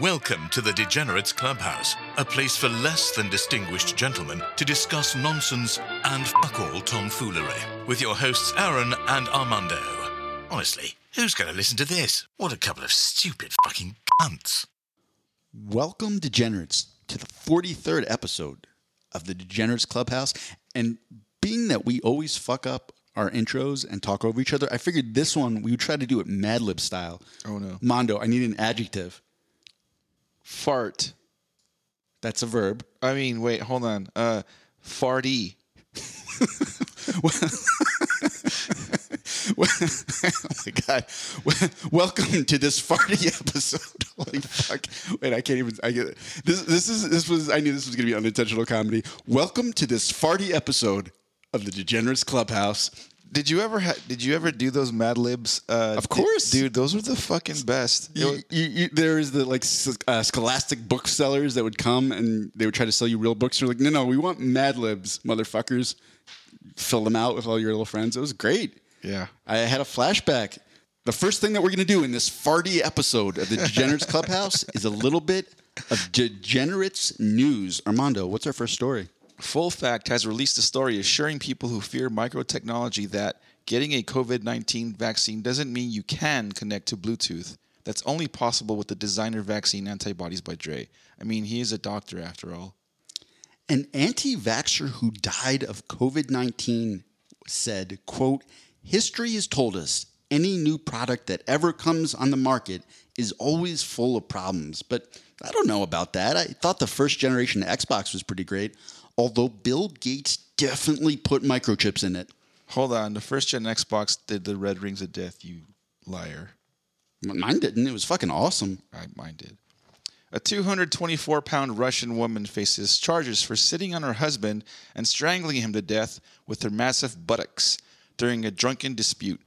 Welcome to the Degenerates Clubhouse, a place for less than distinguished gentlemen to discuss nonsense and fuck all tomfoolery. With your hosts Aaron and Armando. Honestly, who's going to listen to this? What a couple of stupid fucking cunts. Welcome, degenerates, to the 43rd episode of the Degenerates Clubhouse. And being that we always fuck up our intros and talk over each other, I figured this one we would try to do it Mad Lib style. Oh, no. Mondo, I need an adjective. Fart. That's a verb. I mean, wait, hold on. Uh, farty. oh my god! Welcome to this farty episode. Holy fuck! Wait, I can't even. I get this. This is this was. I knew this was going to be unintentional comedy. Welcome to this farty episode of the Degenerates Clubhouse. Did you ever ha- did you ever do those Mad Libs? Uh, Of course. dude. Those were the fucking best. You, was- you, you, there is the like uh, scholastic booksellers that would come and they would try to sell you real books. You're like, no, no, we want Mad Libs, motherfuckers. Fill them out with all your little friends. It was great. yeah. I had a flashback. The first thing that we're going to do in this farty episode of the Degenerates Clubhouse is a little bit of Degenerates news. Armando, what's our first story? Full Fact has released a story assuring people who fear microtechnology that getting a COVID 19 vaccine doesn't mean you can connect to Bluetooth. That's only possible with the designer vaccine antibodies by Dre. I mean, he is a doctor after all. An anti-vaxxer who died of COVID-19 said, quote, history has told us any new product that ever comes on the market is always full of problems. But I don't know about that. I thought the first generation Xbox was pretty great, although Bill Gates definitely put microchips in it. Hold on. The first gen Xbox did the Red Rings of Death, you liar. Mine didn't. It was fucking awesome. I mine did. A 224 pound Russian woman faces charges for sitting on her husband and strangling him to death with her massive buttocks during a drunken dispute.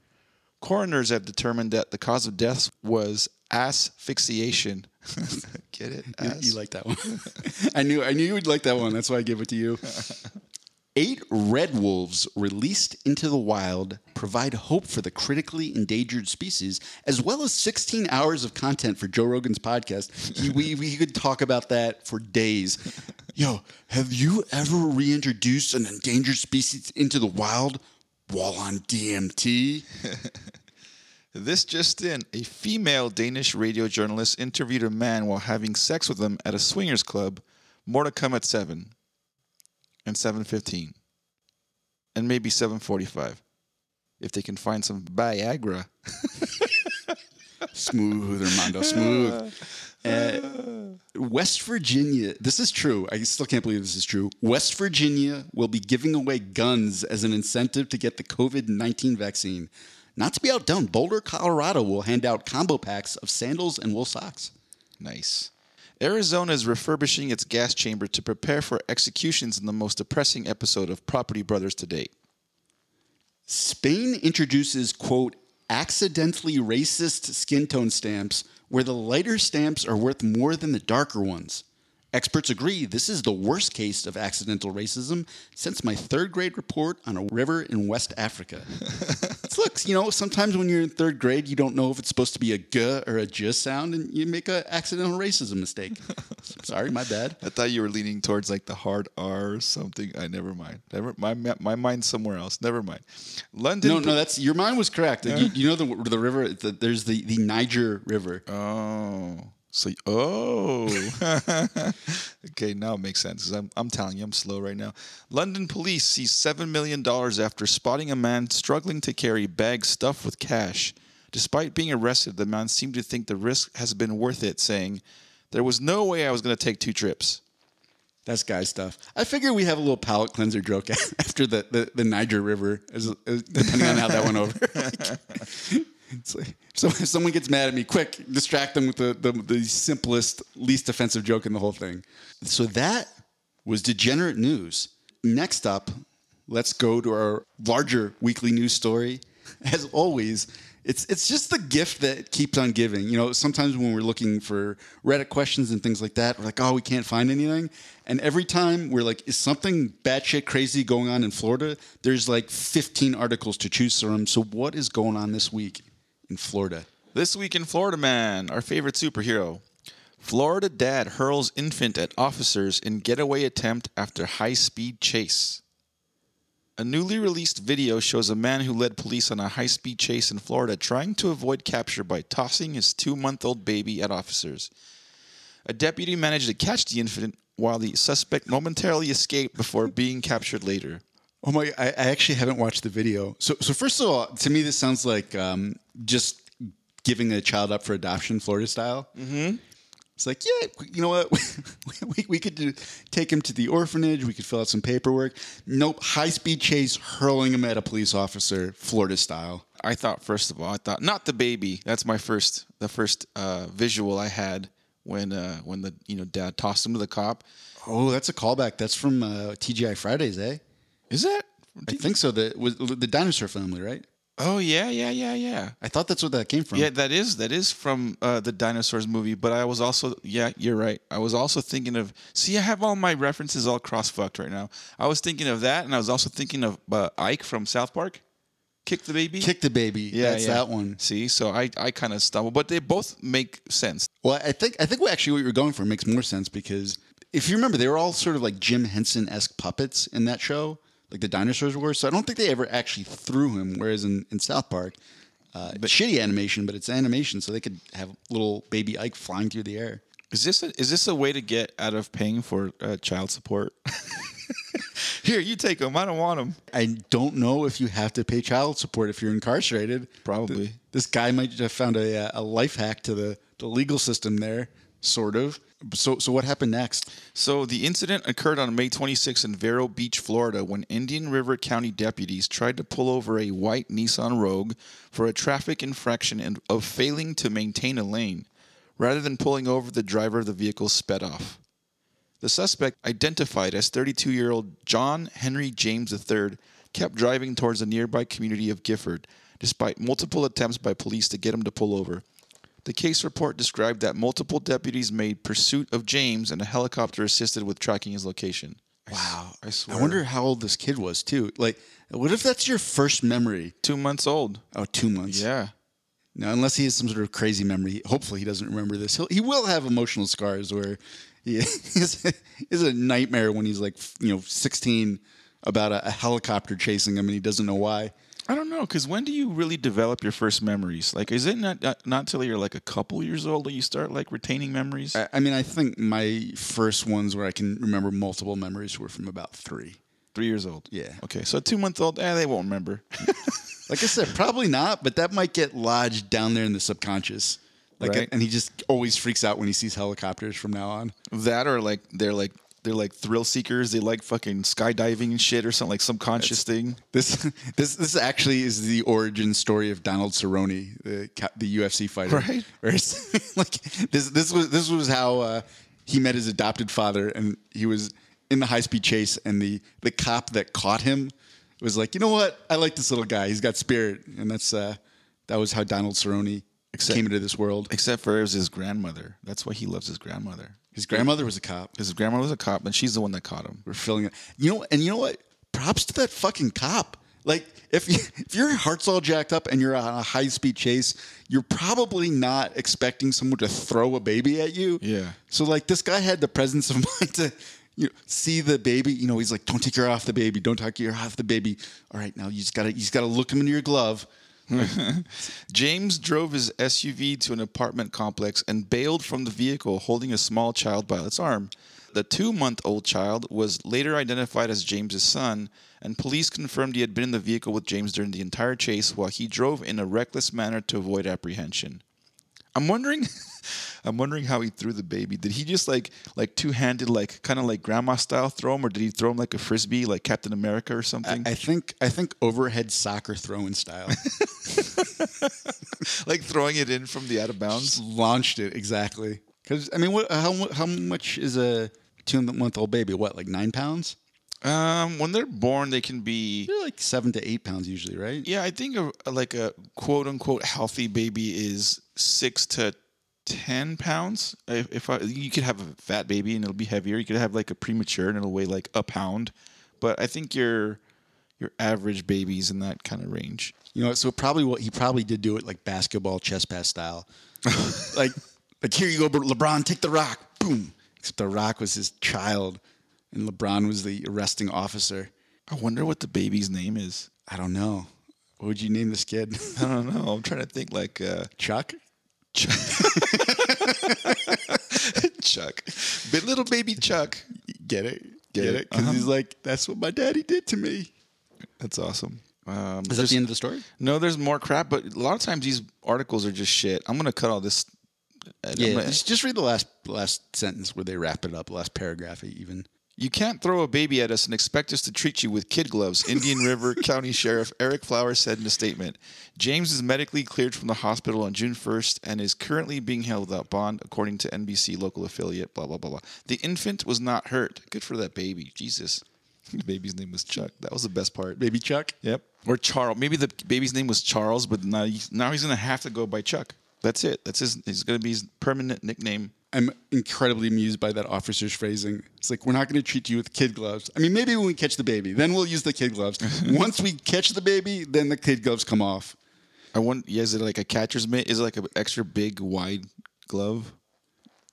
Coroners have determined that the cause of death was asphyxiation. Get it? You- You like that one? I knew I knew you would like that one. That's why I gave it to you. Eight red wolves released into the wild provide hope for the critically endangered species, as well as 16 hours of content for Joe Rogan's podcast. He, we, we could talk about that for days. Yo, have you ever reintroduced an endangered species into the wild while on DMT? This just in, a female Danish radio journalist interviewed a man while having sex with him at a swingers club. More to come at 7 and 7:15 and maybe 7:45 if they can find some Viagra. Smooth, Armando, smooth. Uh, West Virginia, this is true. I still can't believe this is true. West Virginia will be giving away guns as an incentive to get the COVID 19 vaccine. Not to be outdone, Boulder, Colorado will hand out combo packs of sandals and wool socks. Nice. Arizona is refurbishing its gas chamber to prepare for executions in the most depressing episode of Property Brothers to date. Spain introduces, quote, accidentally racist skin tone stamps where the lighter stamps are worth more than the darker ones. Experts agree this is the worst case of accidental racism since my third grade report on a river in West Africa. Look, you know, sometimes when you're in third grade, you don't know if it's supposed to be a g or a j sound, and you make an accidental racism mistake. Sorry, my bad. I thought you were leaning towards like the hard R or something. I never mind. Never my my mind's somewhere else. Never mind. London. No, no, that's your mind was correct. You, you know the the river. The, there's the the Niger River. Oh. So oh. okay, now it makes sense. I'm I'm telling you, I'm slow right now. London police seize seven million dollars after spotting a man struggling to carry bags stuffed with cash. Despite being arrested, the man seemed to think the risk has been worth it, saying, "There was no way I was going to take two trips." That's guy stuff. I figure we have a little palate cleanser joke after the, the, the Niger River, as, as- depending on how that went over. it's like, so if someone gets mad at me, quick, distract them with the, the, the simplest, least offensive joke in the whole thing. So that was degenerate news. Next up, let's go to our larger weekly news story. As always, it's it's just the gift that keeps on giving. You know, sometimes when we're looking for Reddit questions and things like that, we're like, oh, we can't find anything. And every time we're like, is something batshit crazy going on in Florida? There's like 15 articles to choose from. So what is going on this week in Florida? This week in Florida Man, our favorite superhero. Florida dad hurls infant at officers in getaway attempt after high speed chase. A newly released video shows a man who led police on a high speed chase in Florida trying to avoid capture by tossing his two month old baby at officers. A deputy managed to catch the infant while the suspect momentarily escaped before being captured later. Oh my! I, I actually haven't watched the video. So, so first of all, to me, this sounds like um, just giving a child up for adoption, Florida style. Mm-hmm. It's like, yeah, you know what? we, we could do, take him to the orphanage. We could fill out some paperwork. Nope, high speed chase, hurling him at a police officer, Florida style. I thought first of all, I thought not the baby. That's my first, the first uh, visual I had when uh, when the you know dad tossed him to the cop. Oh, that's a callback. That's from uh, TGI Fridays, eh? Is that? I think so. The was the dinosaur family, right? Oh yeah, yeah, yeah, yeah. I thought that's what that came from. Yeah, that is that is from uh, the dinosaurs movie. But I was also yeah, you're right. I was also thinking of see, I have all my references all cross fucked right now. I was thinking of that, and I was also thinking of uh, Ike from South Park. Kick the baby. Kick the baby. Yeah, that's yeah. that one. See, so I, I kind of stumbled, but they both make sense. Well, I think I think what actually what you're going for makes more sense because if you remember, they were all sort of like Jim Henson esque puppets in that show, like the dinosaurs were. So I don't think they ever actually threw him. Whereas in, in South Park, uh, but shitty animation, but it's animation, so they could have little baby Ike flying through the air. Is this a, is this a way to get out of paying for uh, child support? Here, you take them. I don't want them. I don't know if you have to pay child support if you're incarcerated. Probably. Th- this guy might have found a, a life hack to the, the legal system there, sort of. So, so what happened next? So the incident occurred on May 26 in Vero Beach, Florida, when Indian River County deputies tried to pull over a white Nissan Rogue for a traffic infraction of failing to maintain a lane. Rather than pulling over, the driver of the vehicle sped off. The suspect, identified as 32-year-old John Henry James III, kept driving towards the nearby community of Gifford, despite multiple attempts by police to get him to pull over. The case report described that multiple deputies made pursuit of James and a helicopter assisted with tracking his location. Wow. I swear. I wonder how old this kid was, too. Like, what if that's your first memory? Two months old. Oh, two months. Yeah. No, unless he has some sort of crazy memory. Hopefully, he doesn't remember this. He'll, he will have emotional scars where he is, is a nightmare when he's like, you know, 16 about a, a helicopter chasing him and he doesn't know why. I don't know, because when do you really develop your first memories? Like, is it not not, till you're like a couple years old that you start like retaining memories? I, I mean, I think my first ones where I can remember multiple memories were from about three. Three years old. Yeah. Okay, so two month old, eh, they won't remember. Like I said, probably not, but that might get lodged down there in the subconscious. Like, Right. and he just always freaks out when he sees helicopters from now on. that or like they're like they're like thrill seekers. They like fucking skydiving and shit or something like subconscious thing. This this this actually is the origin story of Donald Cerrone, the the UFC fighter. Right. Like this this was this was how uh, he met his adopted father, and he was in the high speed chase, and the the cop that caught him was like, you know what, I like this little guy. He's got spirit, and that's uh, that was how Donald Cerrone Except- came into this world. Except for it was his grandmother. That's why he loves his grandmother. His grandmother was a cop. His grandmother was a cop, and she's the one that caught him. We're filling it. You know, and you know what? Props to that fucking cop. Like, if you, if your heart's all jacked up and you're on a high speed chase, you're probably not expecting someone to throw a baby at you. Yeah. So like, this guy had the presence of mind to. You know, see the baby. You know, he's like, "Don't take your eye off the baby. Don't take your eye off the baby." All right, now you just gotta, you just gotta look him into your glove. James drove his SUV to an apartment complex and bailed from the vehicle holding a small child by its arm. The two month old child was later identified as James's son, and police confirmed he had been in the vehicle with James during the entire chase while he drove in a reckless manner to avoid apprehension. I'm wondering I'm wondering how he threw the baby. Did he just like like two handed like kind of like grandma style throw him or did he throw him like a frisbee like Captain America or something? I think, I think overhead soccer throwing style. like throwing it in from the out of bounds? Just launched it exactly. Because I mean, what, how how much is a two month old baby? What, like nine pounds? Um, when they're born, they can be. They're like seven to eight pounds usually, right? Yeah, I think a- like a quote unquote healthy baby is six to ten pounds. If, if I, you could have a fat baby and it'll be heavier, you could have like a premature and it'll weigh like a pound. But I think your your average baby's in that kind of range. You know, so probably what he probably did do it like basketball chest pass style. like Like here you go, LeBron, take the rock. Boom. Except the rock was his child, and LeBron was the arresting officer. I wonder what the baby's name is. I don't know. What would you name this kid? I don't know. I'm trying to think like uh, Chuck. Chuck. Chuck. But little baby Chuck. Get it? Get Get it? it? Because Uh-huh. he's like, that's what my daddy did to me. That's awesome. Um, Is that the end of the story? No, there's more crap, but a lot of times these articles are just shit. I'm gonna cut all this. Yeah. gonna- Just, just read the last last sentence where they wrap it up. Last paragraph, even. You can't throw a baby at us and expect us to treat you with kid gloves, Indian River County Sheriff Eric Flowers said in a statement. James is medically cleared from the hospital on June 1st and is currently being held without bond, according to NBC local affiliate, blah, blah, blah, blah. The infant was not hurt. Good for that baby. Jesus. The baby's name was Chuck. That was the best part. Baby Chuck. Yep. Or Charles. Maybe the baby's name was Charles, but now, he's- now he's going to have to go by Chuck. That's it. That's his. He's going to be his permanent nickname. I'm incredibly amused by that officer's phrasing. It's like, we're not going to treat you with kid gloves. I mean, maybe when we catch the baby, then we'll use the kid gloves. Once we catch the baby, then the kid gloves come off. I want. Yeah, is it like a catcher's mitt? Is it like an extra big, wide glove,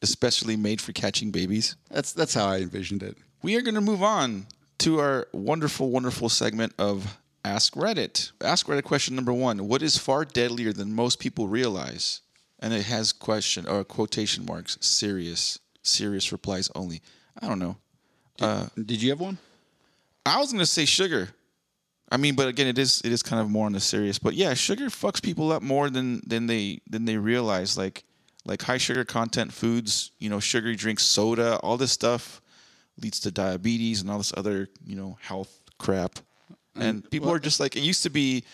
especially made for catching babies? That's that's how I envisioned it. We are going to move on to our wonderful, wonderful segment of Ask Reddit. Ask Reddit question number one: What is far deadlier than most people realize? And it has question or quotation marks. Serious, serious replies only. I don't know. Uh, did you have one? I was gonna say sugar. I mean, but again, it is it is kind of more on the serious. But yeah, sugar fucks people up more than than they than they realize. Like like high sugar content foods, you know, sugary drinks, soda, all this stuff leads to diabetes and all this other you know health crap. And people are just like it used to be.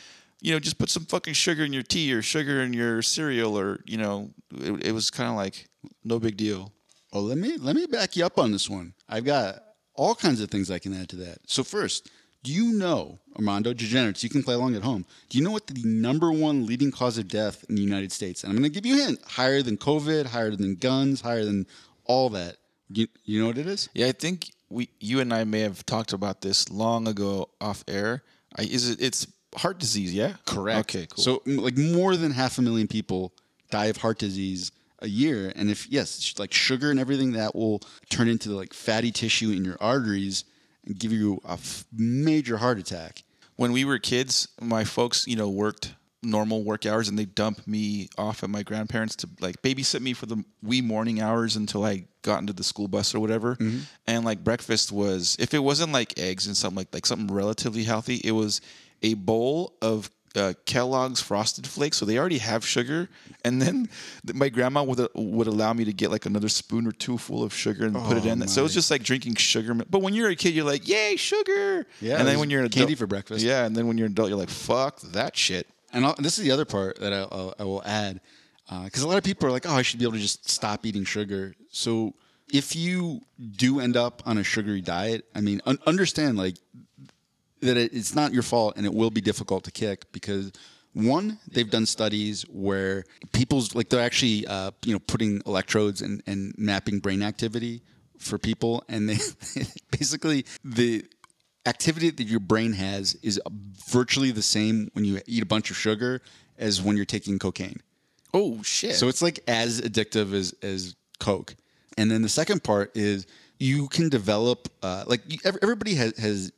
You know, just put some fucking sugar in your tea or sugar in your cereal, or you know, it, it was kind of like no big deal. Well, let me let me back you up on this one. I've got all kinds of things I can add to that. So first, do you know, Armando, degenerates, you can play along at home. Do you know what the number one leading cause of death in the United States? And I'm going to give you a hint: higher than COVID, higher than guns, higher than all that. You, you know what it is? Yeah, I think we, you and I may have talked about this long ago off air. I, is it? It's heart disease. Yeah. Correct. Okay. Cool. So, m- like, more than half a million people die of heart disease a year, and if yes, sh- like sugar and everything, that will turn into like fatty tissue in your arteries and give you a f- major heart attack. when we were kids, my folks, you know, worked normal work hours, and they dump me off at my grandparents to like babysit me for the wee morning hours until I got into the school bus or whatever. Mm-hmm. And like breakfast was, if it wasn't like eggs and something like like something relatively healthy, it was a bowl of uh, Kellogg's Frosted Flakes, so they already have sugar, and then my grandma would uh, would allow me to get like another spoon or two full of sugar and put it in. So it was just like drinking sugar. But when you're a kid, you're like, "Yay, sugar!" Yeah, and then when you're an candy adult- for breakfast. yeah, and then when you're an adult, you're like, "Fuck that shit." And I'll, this is the other part that I, I'll, I will add, because a lot of people are like, "Oh, I should be able to just stop eating sugar." So if you do end up on a sugary diet, I mean, un- understand like that it, it's not your fault, and it will be difficult to kick because one, they've done studies where people's like they're actually uh, you know putting electrodes and, and mapping brain activity for people, and they basically the activity that your brain has is virtually the same when you eat a bunch of sugar as when you're taking cocaine. Oh shit! So it's like as addictive as as Coke. And then the second part is you can develop uh, like everybody has, has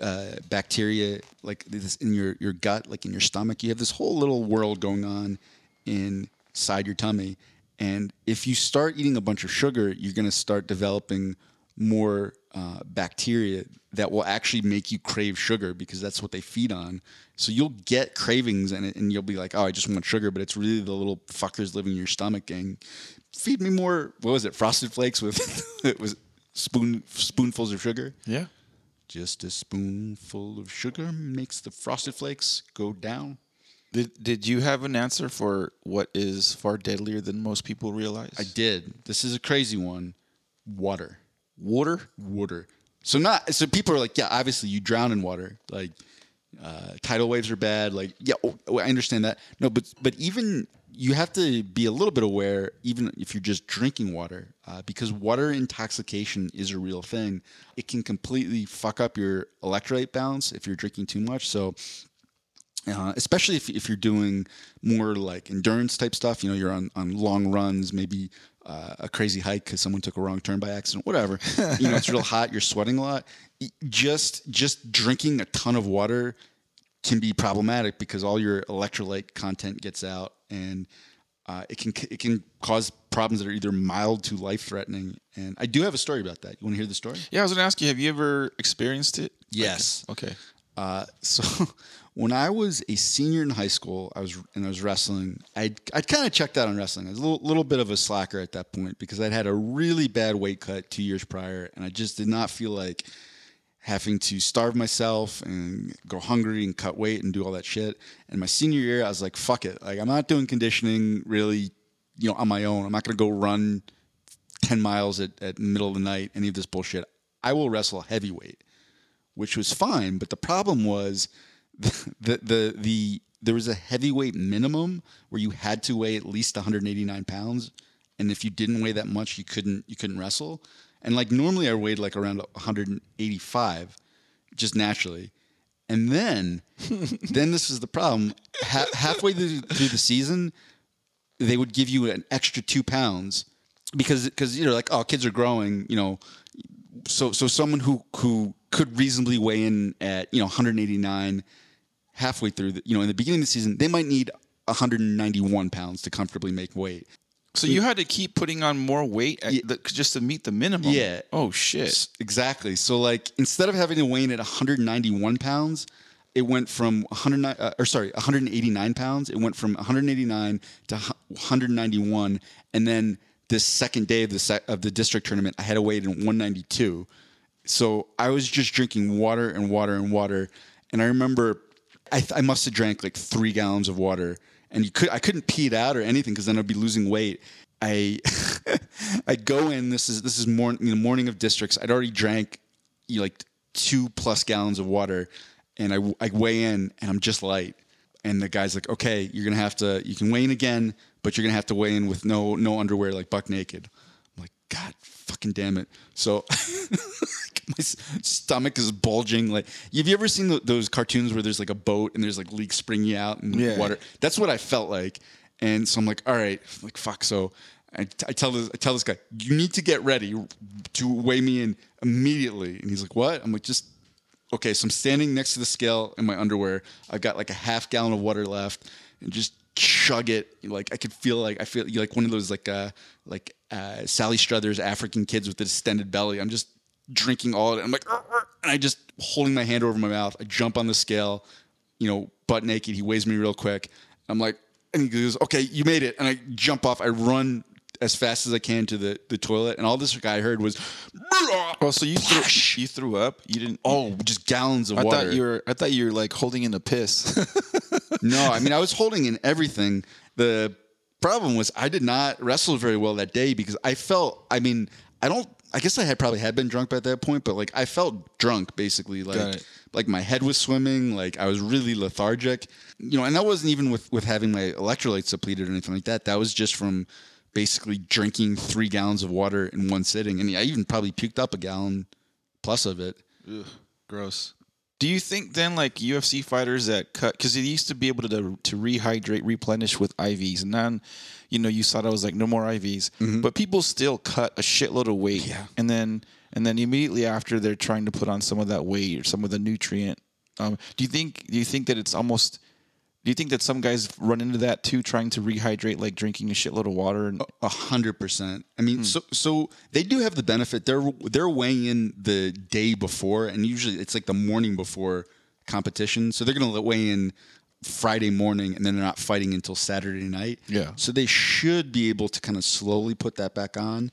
uh, bacteria like this in your your gut, like in your stomach. You have this whole little world going on inside your tummy. And if you start eating a bunch of sugar, you're going to start developing more uh, bacteria that will actually make you crave sugar because that's what they feed on. So you'll get cravings and, and you'll be like, oh, I just want sugar, but it's really the little fuckers living in your stomach gang. Feed me more. What was it? Frosted Flakes with it was spoon spoonfuls of sugar. yeah. Just a spoonful of sugar makes the Frosted Flakes go down. Did Did you have an answer for what is far deadlier than most people realize? I did. This is a crazy one. Water. Water. water. So not so people are like, yeah, obviously you drown in water. Like uh, tidal waves are bad. Like yeah, oh, oh, I understand that. No, but but even you have to be a little bit aware, even if you're just drinking water, uh, because water intoxication is a real thing. It can completely fuck up your electrolyte balance if you're drinking too much. So uh, especially if, if you're doing more like endurance type stuff. You know, you're on, on long runs, maybe uh, a crazy hike because someone took a wrong turn by accident, whatever. you know, it's real hot, you're sweating a lot. Just just drinking a ton of water can be problematic because all your electrolyte content gets out and uh, it can it can cause problems that are either mild to life threatening. And I do have a story about that. You want to hear the story? Yeah, I was gonna ask you, have you ever experienced it? Yes. Okay. Uh, so when I was a senior in high school, I was and I was wrestling. I'd I'd kind of checked out on wrestling. I was a little, little bit of a slacker at that point because I'd had a really bad weight cut two years prior, and I just did not feel like having to starve myself and go hungry and cut weight and do all that shit. And my senior year, I was like, fuck it. Like I'm not doing conditioning really, you know, on my own. I'm not gonna go run ten miles at, at middle of the night, any of this bullshit. I will wrestle heavyweight which was fine. But the problem was the the the, there was a heavyweight minimum where you had to weigh at least 189 pounds, and if you didn't weigh that much, you couldn't you couldn't wrestle. And like normally, I weighed like around 185, just naturally. And then, then this is the problem. Ha- halfway through, through the season, they would give you an extra two pounds because because you're like, oh, kids are growing, you know, so so someone who who could reasonably weigh in at you know 189 halfway through the, you know in the beginning of the season they might need 191 pounds to comfortably make weight So you had to keep putting on more weight at Yeah. the, just to meet the minimum. Yeah. Oh shit. Exactly so like instead of having to weigh in at 191 pounds it went from 109 uh, or sorry 189 pounds it went from 189 to 191 and then this second day of the sec- of the district tournament i had to weigh in 192 so I was just drinking water and water and water, and I remember I, I must have drank like three gallons of water, and you could I couldn't pee it out or anything because then I'd be losing weight. I I'd go in. This is this is morning know, morning of districts. I'd already drank you know, like two plus gallons of water, and I I weigh in, and I'm just light. And the guy's like, "Okay, you're gonna have to. You can weigh in again, but you're gonna have to weigh in with no no underwear, like buck naked." I'm God, fucking damn it! So my stomach is bulging. Like, have you ever seen th those cartoons where there's like a boat and there's like leaks springing out and Yeah. water? That's what I felt like. And so I'm like, all right, like fuck. So I, I tell this, I tell this guy, you need to get ready to weigh me in immediately. And he's like, what? I'm like, just okay. So I'm standing next to the scale in my underwear. I've got like a half gallon of water left, and just chug it. Like I could feel like I feel like one of those like uh like uh, Sally Struthers African kids with the distended belly. I'm just drinking all of it. I'm like, "Arr, arr," and I just holding my hand over my mouth. I jump on the scale, you know, butt naked. He weighs me real quick. I'm like, and he goes, okay, you made it. And I jump off. I run as fast as I can to the, the toilet. And all this guy heard was, Oh, so you threw, you threw up? You didn't? oh, just gallons of I water. thought you were. I thought you were like holding in a piss. No, I mean I was holding in everything. The problem was I did not wrestle very well that day because I felt. I mean, I don't. I guess I had probably had been drunk by that point, but like I felt drunk basically. Like like my head was swimming. Like I was really lethargic. You know, and that wasn't even with with having my electrolytes depleted or anything like that. That was just from basically drinking three gallons of water in one sitting, and I even probably puked up a gallon plus of it. Ugh, gross. Do you think then, like UFC fighters that cut, because they used to be able to to rehydrate, replenish with IVs, and then, you know, you saw that was like no more IVs, but people still cut a shitload of weight, Yeah. and then and then immediately after they're trying to put on some of that weight or some of the nutrient. Um, do you think? Do you think that it's almost? Do you think that some guys run into that too, trying to rehydrate, like drinking a shitload of water? And A hundred percent. I mean, hmm. so so they do have the benefit. They're they're weighing in the day before, and usually it's like the morning before competition. So they're gonna weigh in Friday morning, and then they're not fighting until Saturday night. Yeah. So they should be able to kind of slowly put that back on.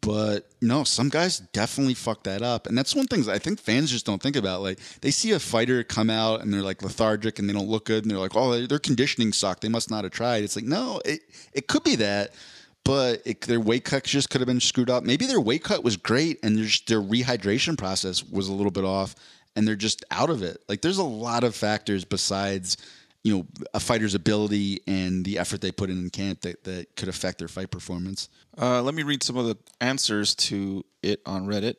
But no, some guys definitely fuck that up, and that's one thing I think fans just don't think about. Like they see a fighter come out and they're like lethargic and they don't look good, and they're like, "Oh, their conditioning sucked. They must not have tried." It's like, no, it it could be that, but it, their weight cut just could have been screwed up. Maybe their weight cut was great, and their their rehydration process was a little bit off, and they're just out of it. Like there's a lot of factors besides you know a fighter's ability and the effort they put in in camp that, that could affect their fight performance. Uh, let me read some of the answers to it on Reddit.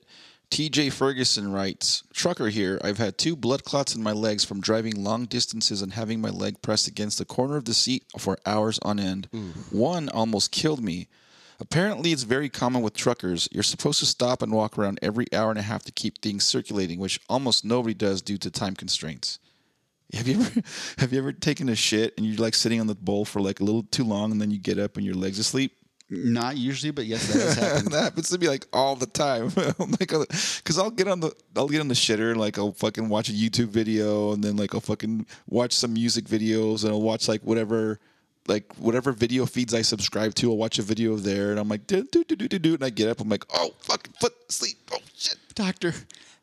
TJ Ferguson writes, Trucker here. I've had two blood clots in my legs from driving long distances and having my leg pressed against the corner of the seat for hours on end. One almost killed me. Apparently, it's very common with truckers. You're supposed to stop and walk around every hour and a half to keep things circulating, which almost nobody does due to time constraints. Have you ever have you ever taken a shit and you're like sitting on the bowl for like a little too long and then you get up and your legs asleep? Not usually, but yes, that has happened. that happens to me like all the time. Oh like, because I'll get on the I'll get on the shitter and like I'll fucking watch a YouTube video and then like I'll fucking watch some music videos and I'll watch like whatever like whatever video feeds I subscribe to. I'll watch a video of there and I'm like do do do do do do and I get up. I'm like oh fucking foot sleep Oh shit. Doctor,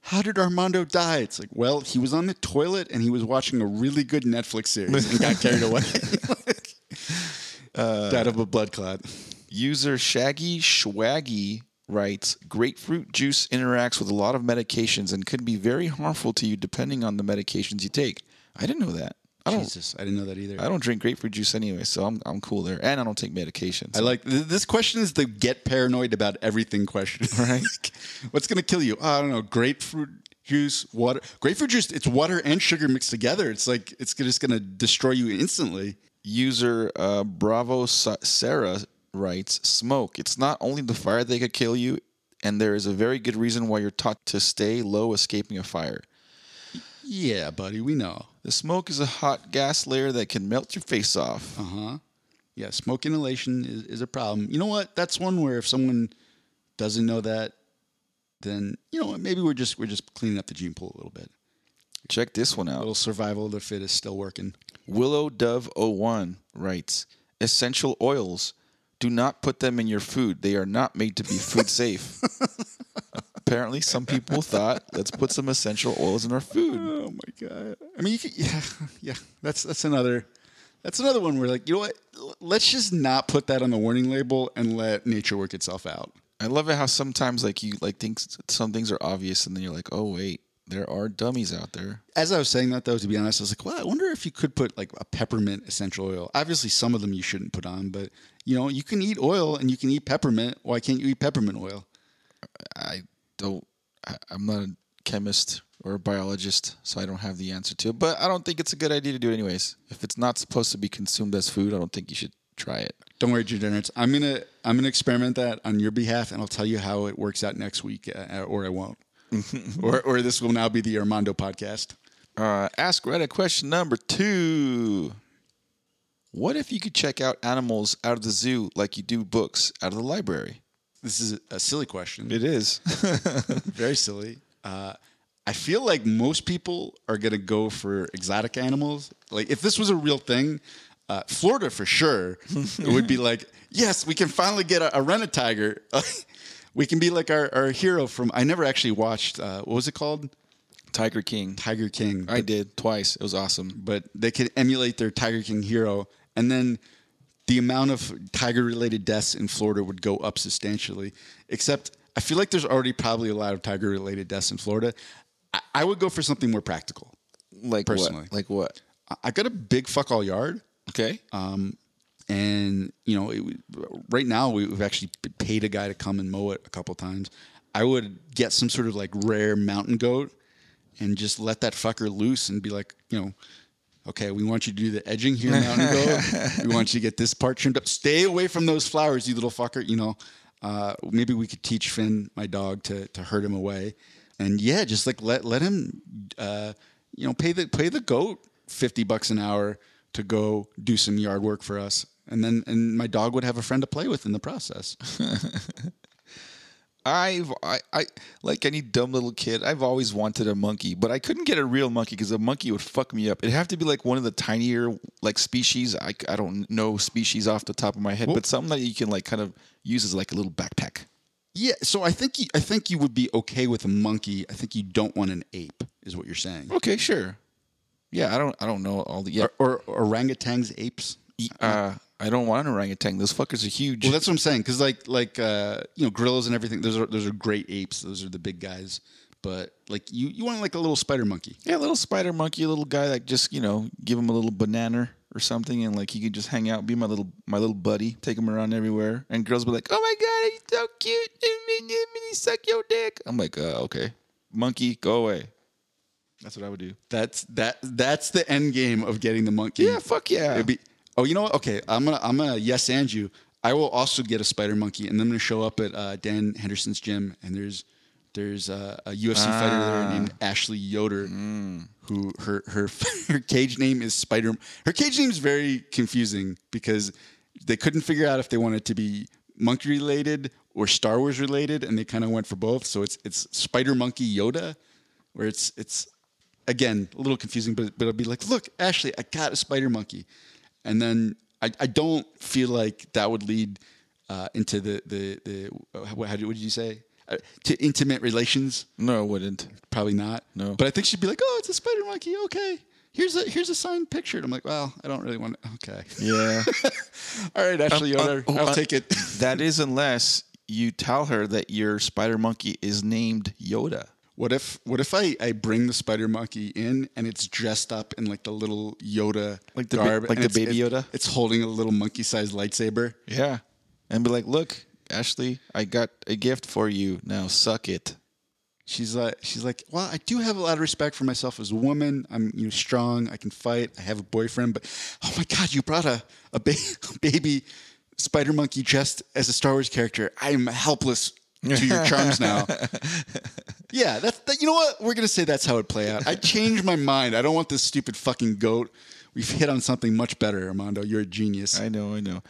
how did Armando die? It's like, well, he was on the toilet and he was watching a really good Netflix series and got carried away. uh, Died of a blood clot. User Shaggy Schwaggy writes grapefruit juice interacts with a lot of medications and could be very harmful to you depending on the medications you take. I didn't know that. I don't Jesus, I didn't know that either. I don't drink grapefruit juice anyway, so I'm I'm cool there. And I don't take medications. I like th- this question is the get paranoid about everything question. Right? What's gonna kill you? Oh, I don't know. Grapefruit juice, water. Grapefruit juice. It's water and sugar mixed together. It's like it's just gonna destroy you instantly. User uh, Bravo Sa- Sarah writes smoke. It's not only the fire that could kill you, and there is a very good reason why you're taught to stay low escaping a fire. Yeah, buddy, we know. The smoke is a hot gas layer that can melt your face off. Uh huh. Yeah, smoke inhalation is, is a problem. You know what? That's one where if someone doesn't know that, then you know? Maybe we're just we're just cleaning up the gene pool a little bit. Check this one A out. little survival of the fittest still working. Willow Dove 01 writes Essential oils. Do not put them in your food. They are not made to be food safe. Apparently, some people thought, let's put some essential oils in our food. Oh my god! I mean, you could, yeah, yeah. That's that's another that's another one where like you know what? Let's just not put that on the warning label and let nature work itself out. I love it how sometimes like you like think some things are obvious and then you're like, oh wait, there are dummies out there. As I was saying that though, to be honest, I was like, well, I wonder if you could put like a peppermint essential oil. Obviously, some of them you shouldn't put on, but you know, you can eat oil and you can eat peppermint. Why can't you eat peppermint oil? I don't. I, I'm not a chemist or a biologist, so I don't have the answer to it. But I don't think it's a good idea to do it anyways. If it's not supposed to be consumed as food, I don't think you should try it. Don't worry, degenerates. I'm gonna I'm gonna experiment that on your behalf, and I'll tell you how it works out next week, uh, or I won't, or or this will now be the Armando podcast. Uh, ask Reddit question number two. What if you could check out animals out of the zoo like you do books out of the library? This is a silly question. It is. Very silly. Uh, I feel like most people are gonna go for exotic animals. Like if this was a real thing, uh, Florida for sure, it would be like, yes, we can finally get a, a rent a tiger. we can be like our, our hero from. I never actually watched. Uh, what was it called? Tiger King. Tiger King. I did twice. It was awesome. but they could emulate their Tiger King hero, and then the amount of tiger-related deaths in Florida would go up substantially. Except, I feel like there's already probably a lot of tiger-related deaths in Florida. I, I would go for something more practical. Like Personally. what? Like what? I- I got a big fuck all yard, Okay. Um, and you know, it, right now we've actually paid a guy to come and mow it a couple times. I would get some sort of like rare mountain goat and just let that fucker loose and be like, you know, okay, we want you to do the edging here, mountain goat. we want you to get this part trimmed up. Stay away from those flowers, you little fucker. You know, uh, maybe we could teach Finn, my dog, to to herd him away, and yeah, just like let let him, uh, you know, pay the pay the goat fifty bucks an hour to go do some yard work for us. And then, and my dog would have a friend to play with in the process. I've I, I like any dumb little kid. I've always wanted a monkey, but I couldn't get a real monkey because a monkey would fuck me up. It'd have to be like one of the tinier like species. I, I don't know species off the top of my head, but something that you can like kind of use as like a little backpack. Yeah, so I think you, I think you would be okay with a monkey. I think you don't want an ape, is what you're saying. Okay, sure. Yeah, I don't I don't know all the yeah. Or, or orangutans, apes. Uh, I don't want an orangutan. Those fuckers are huge. Well, that's what I'm saying. Because like like uh, you know gorillas and everything. Those are those are great apes. Those are the big guys. But like you you want like a little spider monkey. yeah, a little spider monkey, a little guy that just you know give him a little banana or something, and like he could just hang out, be my little my little buddy, take him around everywhere, and girls be like, "Oh my god, he's so cute, And he suck your dick." I'm like, uh, "Okay, monkey, go away." That's what I would do. That's that. That's the end game of getting the monkey. Yeah, fuck yeah. It'd be. Oh, you know what? Okay, I'm gonna I'm gonna yes and you. I will also get a spider monkey, and then I'm gonna show up at uh, Dan Henderson's gym, and there's there's uh, a UFC fighter there named Ashley Yoder, who her her her cage name is Spider. Her cage name is very confusing because they couldn't figure out if they wanted to be monkey related or Star Wars related, and they kind of went for both. So it's it's Spider Monkey Yoda, where it's it's again a little confusing, but but it'll be like, look, Ashley, I got a spider monkey, and then I, I don't feel like that would lead uh, into the the the uh, what, how did, what did you say uh, to intimate relations? No, it wouldn't. Probably not. No. But I think she'd be like, oh, it's a spider monkey. Okay. Here's a here's a signed picture. And I'm like, well, I don't really want to. Okay. Yeah. All right, Ashley Um, Yoder, uh, I'll uh, take it. that is unless you tell her that your spider monkey is named Yoda. What if what if I, I bring the spider monkey in and it's dressed up in like the little Yoda Like the ba- garb, like the baby it- Yoda? It's holding a little monkey sized lightsaber. Yeah. And be like, look, Ashley, I got a gift for you. Now suck it. She's like she's like, well, I do have a lot of respect for myself as a woman. I'm you know strong. I can fight. I have a boyfriend, but oh my god, you brought a a, ba- baby spider monkey dressed as a Star Wars character. I am helpless to your charms now. yeah, that's that, you know what we're gonna say. That's how it play out. I changed my mind. I don't want this stupid fucking goat. We've hit on something much better, Armando. You're a genius. I know, I know.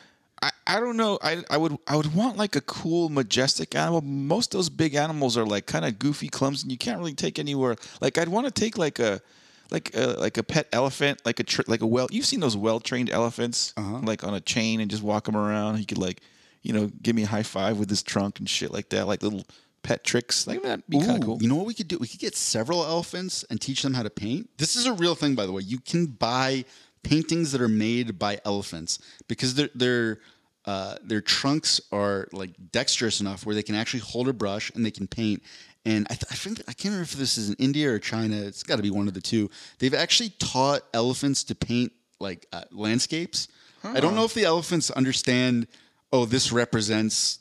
I, I don't know. I, I would I would want like a cool, majestic animal. Most of those big animals are like kind of goofy, clumsy, and you can't really take anywhere. Like I'd want to take like a like a like a pet elephant, like a tr- like a well. You've seen those well trained elephants, uh-huh. like on a chain, and just walk them around. He could like, you know, give me a high five with his trunk and shit like that, like little pet tricks. Like that'd be kind of cool. You know what we could do? We could get several elephants and teach them how to paint. This is a real thing, by the way. You can buy paintings that are made by elephants because their their uh, their trunks are like dexterous enough where they can actually hold a brush and they can paint. And I, th- I think I can't remember if this is in India or China. It's got to be one of the two. They've actually taught elephants to paint like uh, landscapes. I don't know if the elephants understand. Oh, this represents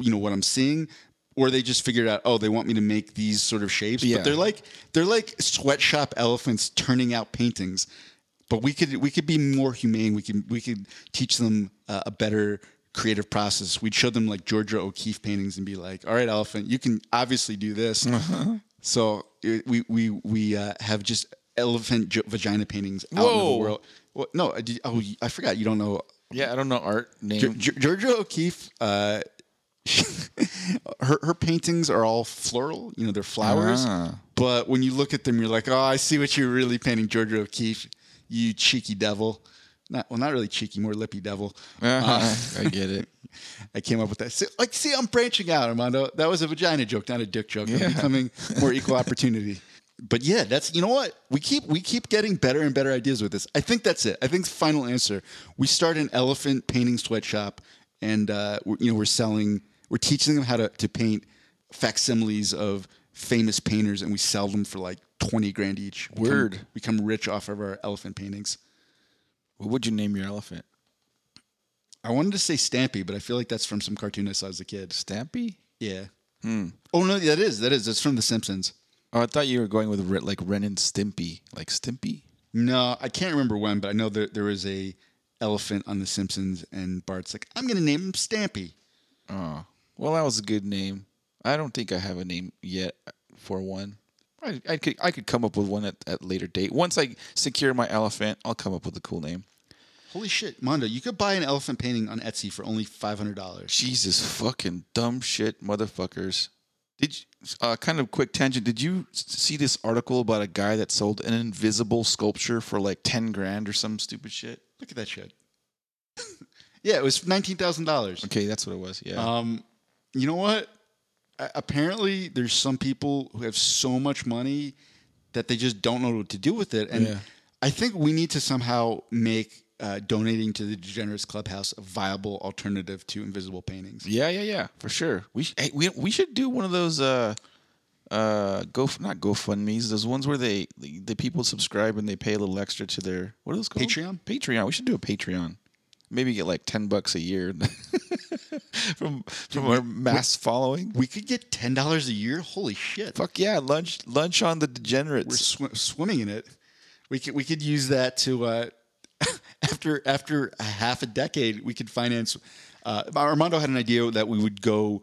you know what I'm seeing, or they just figured out. Oh, they want me to make these sort of shapes. Yeah. But they're like they're like sweatshop elephants turning out paintings. But we could we could be more humane. We could we could teach them uh, a better creative process. We'd show them like Georgia O'Keeffe paintings and be like, "All right, elephant, you can obviously do this." So it, we we we uh, have just elephant j- vagina paintings out in the world. Well, no, I did- oh, I forgot. You don't know Yeah, I don't know art name. Ge- Ge- Georgia O'Keeffe, uh, her her paintings are all floral. You know, they're flowers. Ah. But when you look at them, you're like, oh, I see what you're really painting, Georgia O'Keeffe. You cheeky devil. Not well, not really cheeky, more lippy devil. Uh, I get it. I came up with that. See, like, see, I'm branching out, Armando. That was a vagina joke, not a dick joke. I'm becoming more equal opportunity. But yeah, that's you know what we keep we keep getting better and better ideas with this. I think that's it. I think final answer. We start an elephant painting sweatshop, and uh, we're, you know we're selling, we're teaching them how to to paint facsimiles of famous painters, and we sell them for like twenty grand each. Word. become rich off of our elephant paintings. What would you name your elephant? I wanted to say Stampy, but I feel like that's from some cartoon I saw as a kid. Stampy? Yeah. Hmm. Oh no, that is that is. That's from The Simpsons. Oh, I thought you were going with like Ren and Stimpy, like Stimpy. No, I can't remember when, but I know that there was a elephant on The Simpsons, and Bart's like, "I'm going to name him Stampy." Oh, well, that was a good name. I don't think I have a name yet for one. I, I could I could come up with one at at a later date. Once I secure my elephant, I'll come up with a cool name. Holy shit, Mondo! You could buy an elephant painting on Etsy for only five hundred dollars. Jesus fucking dumb shit, motherfuckers. Did you, uh, kind of quick tangent? Did you see this article about a guy that sold an invisible sculpture for like ten grand or some stupid shit? Look at that shit. yeah, it was nineteen thousand dollars. Okay, that's what it was. Yeah. Um, you know what? A- Apparently, there's some people who have so much money that they just don't know what to do with it, and Yeah. I think we need to somehow make uh, donating to the Degenerates Clubhouse a viable alternative to invisible paintings. Yeah, yeah, yeah, for sure. We sh- hey, we we should do one of those uh uh go not GoFundMe's those ones where they the, the people subscribe and they pay a little extra to their what are those called Patreon? Patreon. We should do a Patreon. Maybe get like ten bucks a year from from our mass following. We could get ten dollars a year. Holy shit! Fuck yeah, lunch lunch on the degenerates. We're sw- swimming in it. We could we could use that to uh, after after a half a decade we could finance. Uh, Armando had an idea that we would go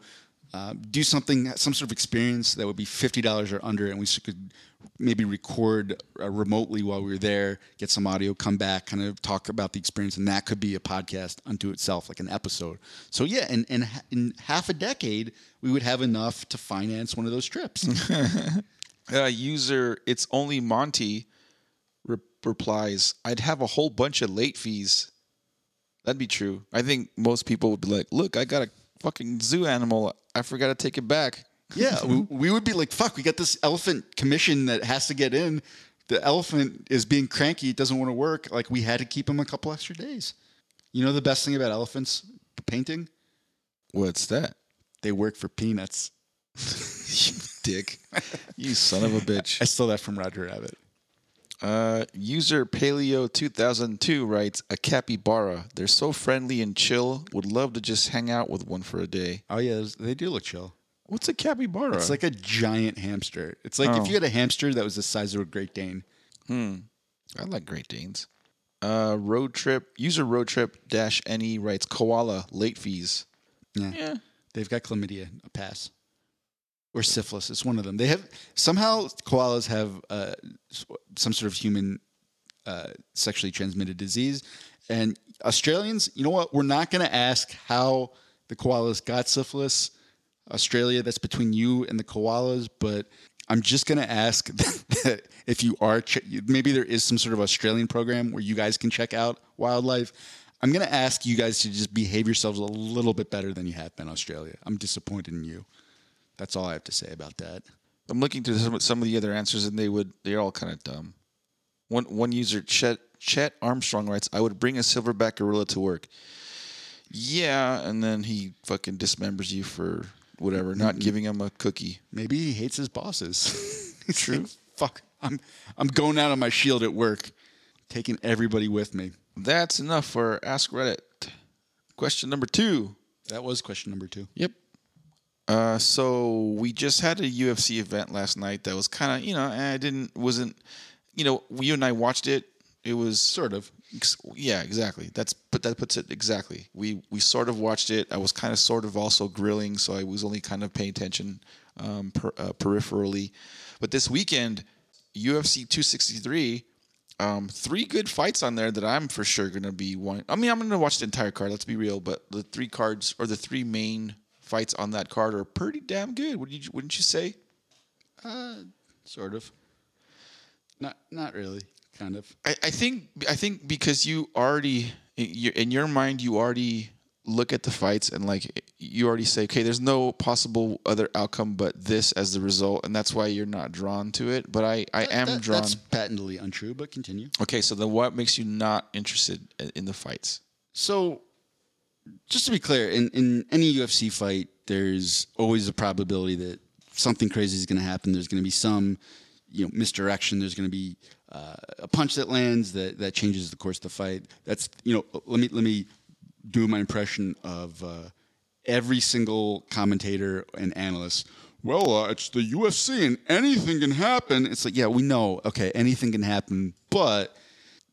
uh, do something, some sort of experience that would be fifty dollars or under, and we could maybe record uh, remotely while we were there, get some audio, come back, kind of talk about the experience, and that could be a podcast unto itself, like an episode. So yeah, in, in half a decade, we would have enough to finance one of those trips. uh, user, it's only Monty re- replies, I'd have a whole bunch of late fees. That'd be true. I think most people would be like, look, I got a fucking zoo animal. I forgot to take it back. Yeah, we, we would be like, fuck, we got this elephant commission that has to get in. The elephant is being cranky, it doesn't want to work. Like, we had to keep him a couple extra days. You know the best thing about elephants painting? What's that? They work for peanuts. you dick. You son of a bitch. I stole that from Roger Rabbit. Uh, user Paleo 2002 writes, a capybara. They're so friendly and chill. Would love to just hang out with one for a day. Oh, yeah, those- they do look chill. What's a capybara? It's like a giant hamster. It's like Oh. if you had a hamster that was the size of a Great Dane. I like Great Danes. Uh, road trip user road trip dash ne writes koala late fees. Yeah. Yeah, They've got chlamydia, a pass. Or syphilis. It's one of them. They have somehow koalas have uh, some sort of human uh, sexually transmitted disease. And Australians, you know what? We're not going to ask how the koalas got syphilis. Australia, that's between you and the koalas. But I'm just going to ask that if you are, maybe there is some sort of Australian program where you guys can check out wildlife. I'm going to ask you guys to just behave yourselves a little bit better than you have been, Australia. I'm disappointed in you. That's all I have to say about that. I'm looking through some, some of the other answers, and they would they're all kind of dumb. One one user Chet Chet Armstrong writes, "I would bring a silverback gorilla to work." Yeah, and then he fucking dismembers you for whatever, not giving him a cookie. Maybe he hates his bosses. True. Fuck. I'm I'm going out on my shield at work, taking everybody with me. That's enough for Ask Reddit. Question number two. That was question number two. Yep. Uh, so we just had a UFC event last night that was kind of, you know, I didn't, wasn't, you know, you and I watched it. It was Sort of. yeah, exactly. That's but that puts it exactly. We we sort of watched it. I was kind of sort of also grilling, so I was only kind of paying attention um, per, uh, peripherally. But this weekend, UFC 263, um, three good fights on there that I'm for sure gonna be wanting. I mean, I'm gonna watch the entire card. Let's be real, but the three cards or the three main fights on that card are pretty damn good. Wouldn't you, wouldn't you say? Uh, sort of. Not not really. Kind of. I, I think I think because you already in your, in your mind you already look at the fights and like you already say okay there's no possible other outcome but this as the result and that's why you're not drawn to it but I I am That- drawn That's patently untrue, but continue. okay so then what makes you not interested in, in the fights So, just to be clear, in, in any UFC fight, there's always a probability that something crazy is going to happen. There's going to be some, you know, misdirection. There's going to be uh, a punch that lands that, that changes the course of the fight. That's you know, let me let me do my impression of uh, every single commentator and analyst. Well, uh, it's the UFC and anything can happen. It's like, yeah, we know. Okay, anything can happen, but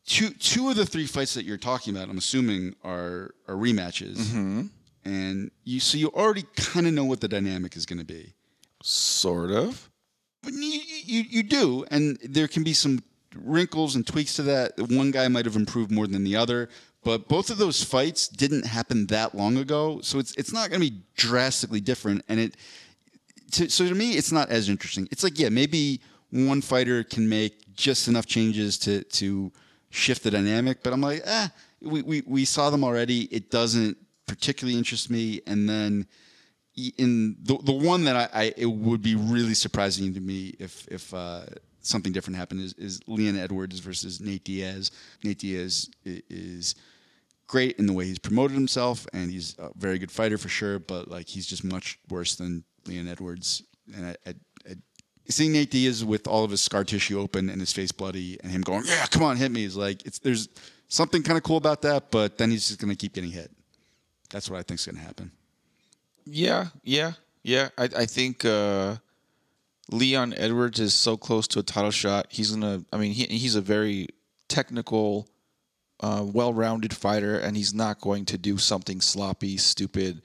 two two of the three fights that you're talking about, I'm assuming, are are rematches, mm-hmm. and you so you already kind of know what the dynamic is going to be. sort of But you, you you do, and there can be some wrinkles and tweaks to that. One guy might have improved more than the other, but both of those fights didn't happen that long ago, so it's it's not going to be drastically different. And it to, so to me, it's not as interesting. It's like yeah, maybe one fighter can make just enough changes to to shift the dynamic, but I'm like ah, we we, we saw them already. It doesn't particularly interest me, and then in the the one that I, I it would be really surprising to me if if uh, something different happened is, is Leon Edwards versus Nate Diaz. Nate Diaz is great in the way he's promoted himself, and he's a very good fighter for sure. But like he's just much worse than Leon Edwards, and I, I, Seeing Nate Diaz with all of his scar tissue open and his face bloody, and him going, "Yeah, come on, hit me," is like it's there's something kind of cool about that. But then he's just gonna keep getting hit. That's what I think's gonna happen. Yeah, yeah, yeah. I I think uh, Leon Edwards is so close to a title shot. He's gonna. I mean, he, he's a very technical, uh, well-rounded fighter, and he's not going to do something sloppy, stupid,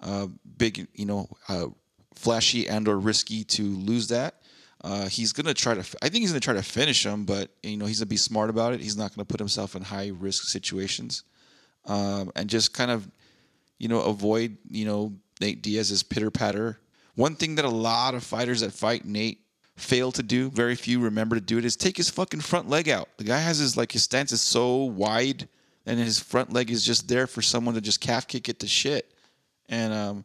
uh, big, you know, uh, flashy and or risky to lose that. Uh, he's gonna try to. I think he's gonna try to finish him, but you know he's gonna be smart about it. He's not gonna put himself in high risk situations, um, and just kind of, you know, avoid you know Nate Diaz's pitter patter. One thing that a lot of fighters that fight Nate fail to do, very few remember to do it, is take his fucking front leg out. The guy has his like his stance is so wide, and his front leg is just there for someone to just calf kick it to shit. And um,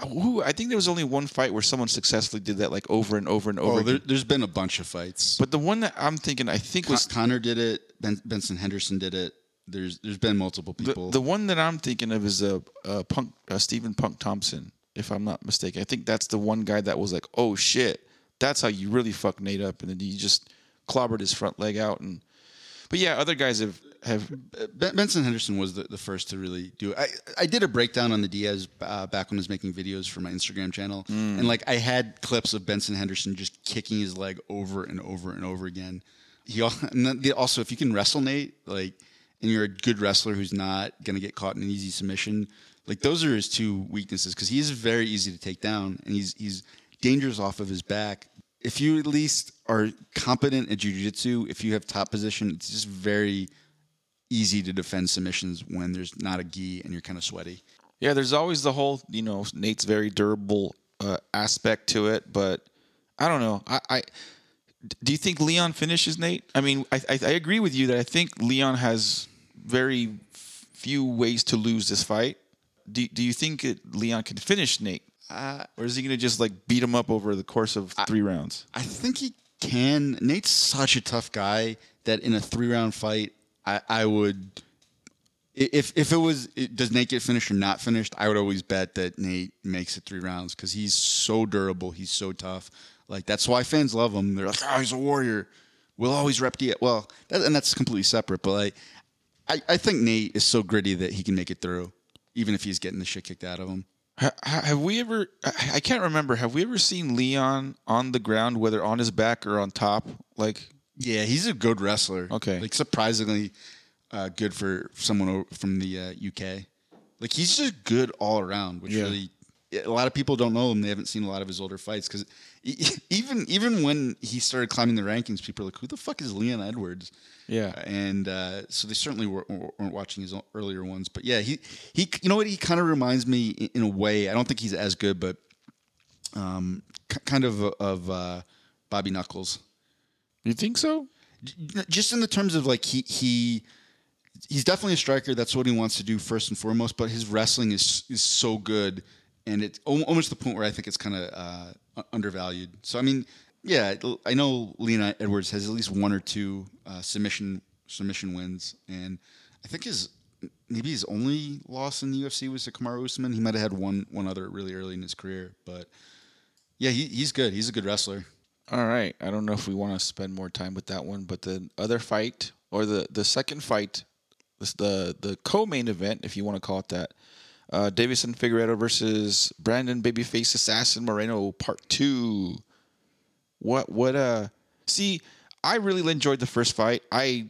who I think there was only one fight where someone successfully did that like over and over and over. Oh, there, there's been a bunch of fights. But the one that I'm thinking, I think Con- was Conor did it. Ben, Benson Henderson did it. There's there's been multiple people. the one that I'm thinking of is a uh, uh, Punk uh, Stephen Punk Thompson, if I'm not mistaken. I think that's the one guy that was like, oh shit, that's how you really fuck Nate up, and then he just clobbered his front leg out. And but yeah, other guys have have Ben- Benson Henderson was the, the first to really do it. I, I did a breakdown on the Diaz uh, back when I was making videos for my Instagram channel. Mm. And like I had clips of Benson Henderson just kicking his leg over and over and over again. He al- and then also, if you can wrestle Nate, like, and you're a good wrestler who's not going to get caught in an easy submission, like those are his two weaknesses because he's very easy to take down and he's, he's dangerous off of his back. If you at least are competent at jujitsu, if you have top position, it's just very easy to defend submissions when there's not a gi and you're kind of sweaty. Yeah, there's always the whole, you know, Nate's very durable uh, aspect to it, but I don't know. I, I do you think Leon finishes Nate? I mean, I, I, I agree with you that I think Leon has very few ways to lose this fight. Do, do you think it, Leon can finish Nate, Uh, or is he going to just like beat him up over the course of three rounds? I think he can. Nate's such a tough guy that in a three round fight, I, I would. If if it was does Nate get finished or not finished, I would always bet that Nate makes it three rounds because he's so durable, he's so tough. Like that's why fans love him. They're like, oh, he's a warrior. We'll always rep the well, that, and that's completely separate. But like, I, I think Nate is so gritty that he can make it through, even if he's getting the shit kicked out of him. Ha- ha- Have we ever? I can't remember. Have we ever seen Leon on the ground, whether on his back or on top? Like, Yeah, he's a good wrestler. Okay. like surprisingly uh, good for someone from the uh, UK. Like he's just good all around, which Yeah. really a lot of people don't know him. They haven't seen a lot of his older fights because even even when he started climbing the rankings, people are like, "Who the fuck is Leon Edwards?" Yeah. and uh, so they certainly weren't, weren't watching his earlier ones. But yeah, he he, you know what? He kind of reminds me in, in a way. I don't think he's as good, but um, k- kind of of uh, Bobby Knuckles you think so? just in the terms of like he he he's definitely a striker. That's what he wants to do first and foremost. But his wrestling is is so good, and it's almost the point where I think it's kind of uh, undervalued. So I mean, yeah, I know Leon Edwards has at least one or two uh, submission submission wins, and I think his maybe his only loss in the UFC was to Kamaru Usman. He might have had one one other really early in his career, but yeah, he, he's good. He's a good wrestler. All right. I don't know if we want to spend more time with that one, but the other fight or the the second fight, the the co-main event, if you want to call it that, uh, Davison Figueiredo versus Brandon Babyface Assassin Moreno Part Two. What what uh? See, I really enjoyed the first fight. I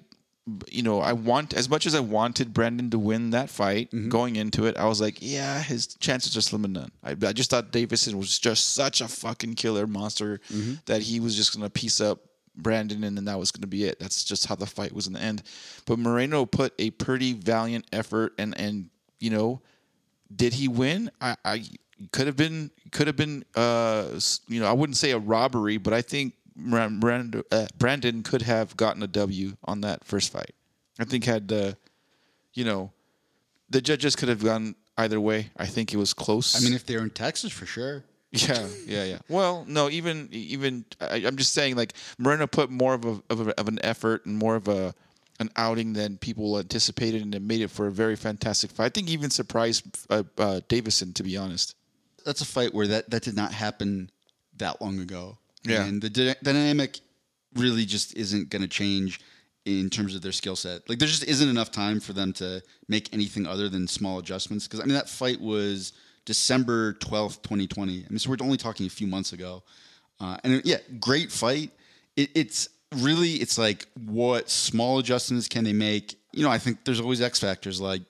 you know, I want as much as I wanted Brandon to win that fight going into it. I was like, yeah, his chances are slim and none. I, I just thought Davison was just such a fucking killer monster that he was just gonna piece up Brandon and then that was gonna be it. That's just how the fight was in the end. But Moreno put a pretty valiant effort and and you know, did he win? I, I could have been could have been uh you know I wouldn't say a robbery, but I think Brandon, uh, Brandon could have gotten a W on that first fight. I think had uh, you know the judges could have gone either way. I think it was close. I mean, if they're in Texas, for sure. yeah, yeah, yeah. Well, no, even even I, I'm just saying like Moreno put more of a, of a of an effort and more of a an outing than people anticipated, and it made it for a very fantastic fight. I think even surprised uh, uh, Davison, to be honest. that's a fight where that, that did not happen that long ago. Yeah. and the dy- dynamic really just isn't going to change in terms of their skill set. Like there just isn't enough time for them to make anything other than small adjustments. Because I mean that fight was December twelfth, twenty twenty. I mean, so we're only talking a few months ago. Uh, and yeah, great fight. It, it's really it's like what small adjustments can they make? You know, I think there's always X factors like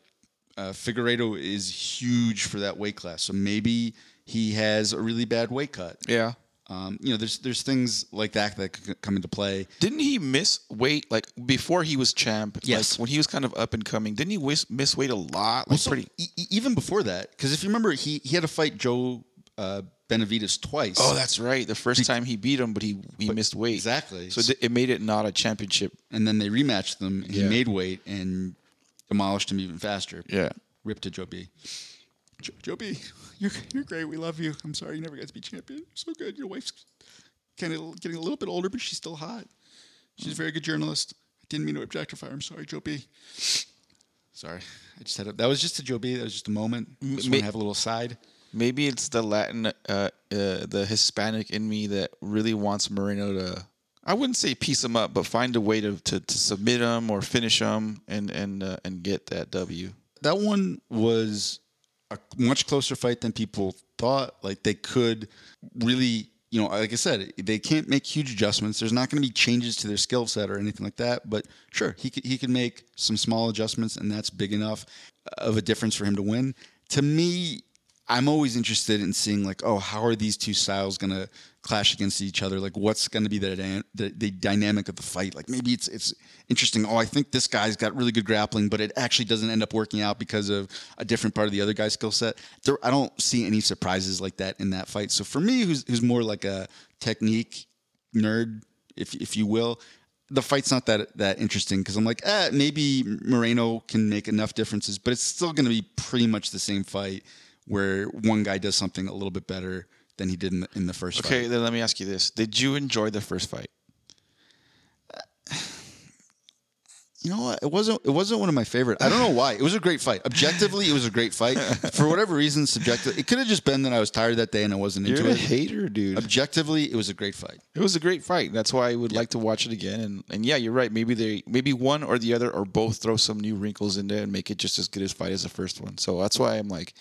uh, Figueiredo is huge for that weight class, so maybe he has a really bad weight cut. Yeah. Um, you know, there's there's things like that that could come into play. Didn't he miss weight like before he was champ? Yes. Like when he was kind of up and coming, didn't he miss, miss weight a lot? Like Also, pretty. e- even before that, because if you remember, he he had to fight Joe uh, Benavidez twice. Oh, that's right. The first time he beat him, but he he missed weight. exactly. So it- it made it not a championship. and then they rematched them. And He made weight and demolished him even faster. Yeah. ripped to Joe B. Joe, Joe you're you're great. We love you. I'm sorry you never got to be champion. You're so good. Your wife's kind of getting a little bit older, but she's still hot. She's a very good journalist. I didn't mean to objectify her. I'm sorry, Joe B. Sorry, I just had a, that was just a Joe B. That was just a moment. Just want to have a little side. Maybe it's the Latin, uh, uh, the Hispanic in me that really wants Moreno to. I wouldn't say piece him up, but find a way to, to, to submit him or finish him and and uh, and get that W. that one was a much closer fight than people thought. Like they could really, you know, like I said, they can't make huge adjustments. There's not going to be changes to their skill set or anything like that. But sure, he could he could make some small adjustments, and that's big enough uh, of a difference for him to win. To me, I'm always interested in seeing like, oh, how are these two styles going to clash against each other? Like, what's going to be the, the the dynamic of the fight? Like, maybe it's it's interesting. Oh, I think this guy's got really good grappling, but it actually doesn't end up working out because of a different part of the other guy's skill set. There, I don't see any surprises like that in that fight. So for me, who's who's more like a technique nerd, if if you will. The fight's not that that interesting because I'm like, eh, maybe Moreno can make enough differences, but it's still going to be pretty much the same fight where one guy does something a little bit better than he did in the, in the first Okay, fight. then let me ask you this: Did you enjoy the first fight? You know what? It wasn't. It wasn't one of my favorite. I don't know why. It was a great fight. Objectively, it was a great fight. For whatever reason, subjective, it could have just been that I was tired that day and I wasn't You're into a it. hater, dude. Objectively, it was a great fight. It was a great fight. That's why I would like to watch it again. And and yeah, you're right. Maybe they maybe one or the other or both throw some new wrinkles in there and make it just as good as fight as the first one. So that's why I'm like,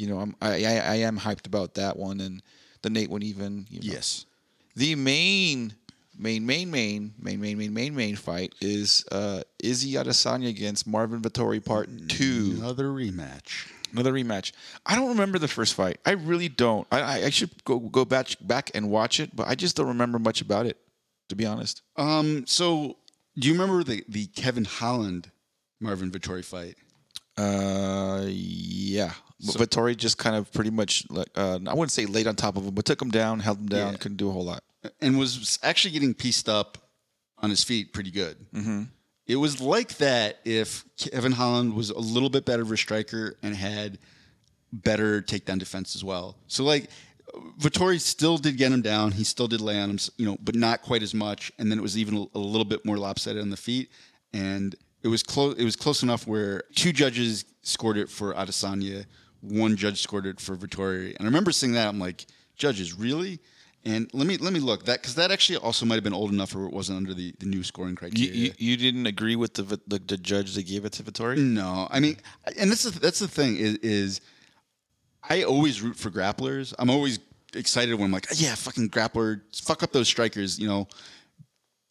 you know, I'm I I, I am hyped about that one and the Nate one even. You know. Yes. The main main main main main main main main main fight is uh Izzy Adesanya against Marvin Vettori Part Two. Another rematch. Another rematch. I don't remember the first fight. I really don't. I, I, should go go back back and watch it, but I just don't remember much about it, to be honest. Um. So, do you remember the the Kevin Holland Marvin Vettori fight? Uh, yeah. But Vettori just kind of pretty much uh, I wouldn't say laid on top of him, but took him down, held him down, Yeah. couldn't do a whole lot. and was actually getting pieced up on his feet pretty good. It was like that if Kevin Holland was a little bit better of a striker and had better takedown defense as well. So like Vettori still did get him down. He still did lay on him, you know, but not quite as much. And then it was even a, a little bit more lopsided on the feet. And it was close. It was close enough where two judges scored it for Adesanya, one judge scored it for Vettori. And I remember seeing that. I'm like, judges, really? And let me let me look that because that actually also might have been old enough where it wasn't under the, the new scoring criteria. you, you didn't agree with the, the the judge that gave it to Vettori? No, I mean, and that's the, that's the thing is, is I always root for grapplers. I'm always excited when I'm like, yeah, fucking grappler, fuck up those strikers, you know.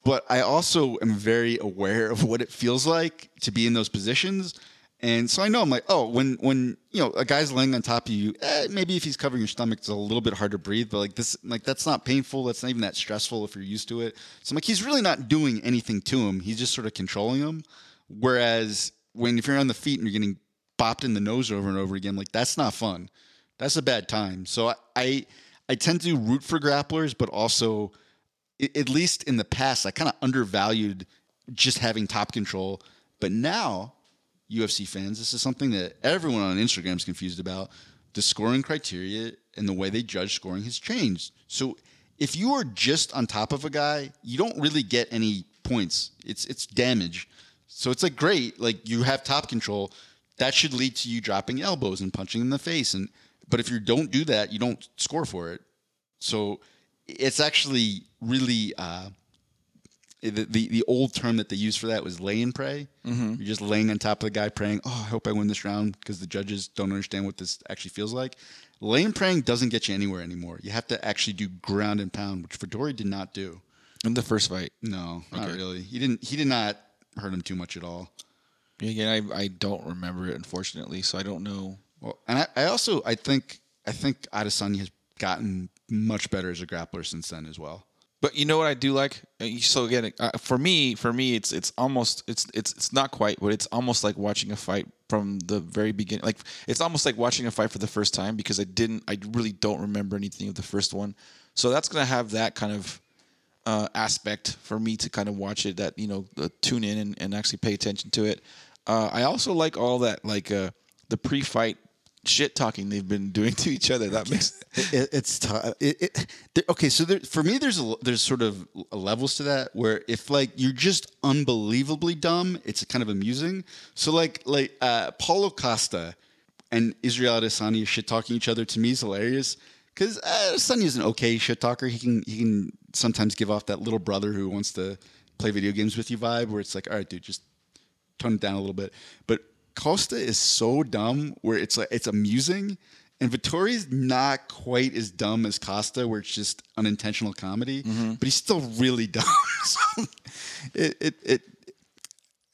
But I also am very aware of what it feels like to be in those positions. And so I know I'm like, oh, when when you know a guy's laying on top of you, eh, maybe if he's covering your stomach, it's a little bit hard to breathe. But like this, like that's not painful. That's not even that stressful if you're used to it. So I'm like, he's really not doing anything to him. He's just sort of controlling him. Whereas when if you're on the feet and you're getting bopped in the nose over and over again, like that's not fun. That's a bad time. So I I, I tend to root for grapplers, but also at least in the past, I kind of undervalued just having top control. But now, UFC fans, this is something that everyone on Instagram is confused about. The scoring criteria and the way they judge scoring has changed. So if you are just on top of a guy, you don't really get any points. It's it's damage. So it's like great, like you have top control. That should lead to you dropping elbows and punching in the face. And but if you don't do that, you don't score for it. So it's actually really uh, the, the the old term that they used for that was lay and pray. Mm-hmm. You're just laying on top of the guy praying. Oh, I hope I win this round because the judges don't understand what this actually feels like. Lay and praying doesn't get you anywhere anymore. You have to actually do ground and pound, which Vettori did not do. In the first fight. No, not really. He didn't. He did not hurt him too much at all. Yeah, Again, I, I don't remember it unfortunately, so I don't know. Well, and I, I also I think I think Adesanya has gotten much better as a grappler since then as well. But you know what I do like? Uh, So again, uh, for me, for me, it's it's almost it's it's it's not quite, but it's almost like watching a fight from the very beginning. Like it's almost like watching a fight for the first time because I didn't, I really don't remember anything of the first one. So that's gonna have that kind of uh, aspect for me to kind of watch it. That you know, uh, tune in and, and actually pay attention to it. Uh, I also like all that like uh, the pre-fight shit talking they've been doing to each other. That makes It, it's tough. It, it, okay, so there, for me, there's a, there's sort of levels to that where if like you're just unbelievably dumb, it's kind of amusing. So like like uh, Paulo Costa and Israel Adesanya shit talking each other to me is hilarious because uh, is an okay shit talker. He can he can sometimes give off that little brother who wants to play video games with you vibe where it's like, all right, dude, just tone it down a little bit. But Costa is so dumb where it's like it's amusing, and Vettori's not quite as dumb as Costa, where it's just unintentional comedy. Mm-hmm. But he's still really dumb. so it, it it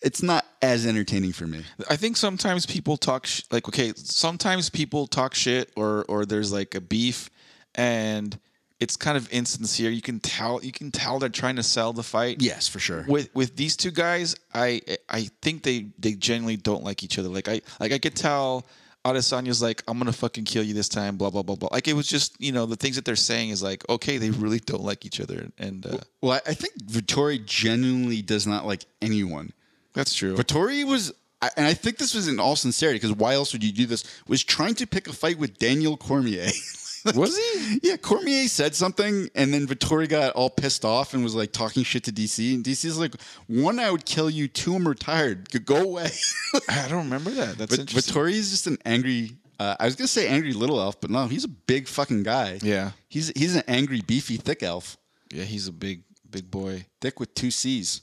it's not as entertaining for me. I think sometimes people talk sh- like okay, sometimes people talk shit or or there's like a beef and it's kind of insincere. You can tell you can tell they're trying to sell the fight. Yes, for sure. With with these two guys, I I think they they genuinely don't like each other. Like I like I could tell Adesanya's like I'm gonna fucking kill you this time. Blah blah blah blah. Like it was just you know the things that they're saying is like okay they really don't like each other and uh, Well, I, I think Vettori genuinely does not like anyone. that's true. Vettori was, and I think this was in all sincerity, because why else would you do this? Was trying to pick a fight with Daniel Cormier. Was he? Yeah, Cormier said something, and then Vettori got all pissed off and was like talking shit to DC. And DC's like, one, I would kill you. Two, I'm retired. Go- away. I don't remember that. That's but interesting. Vettori is just an angry. Uh, I was gonna say angry little elf, but no, he's a big fucking guy. Yeah. he's he's an angry, beefy, thick elf, yeah, he's a big big boy. thick with two C's.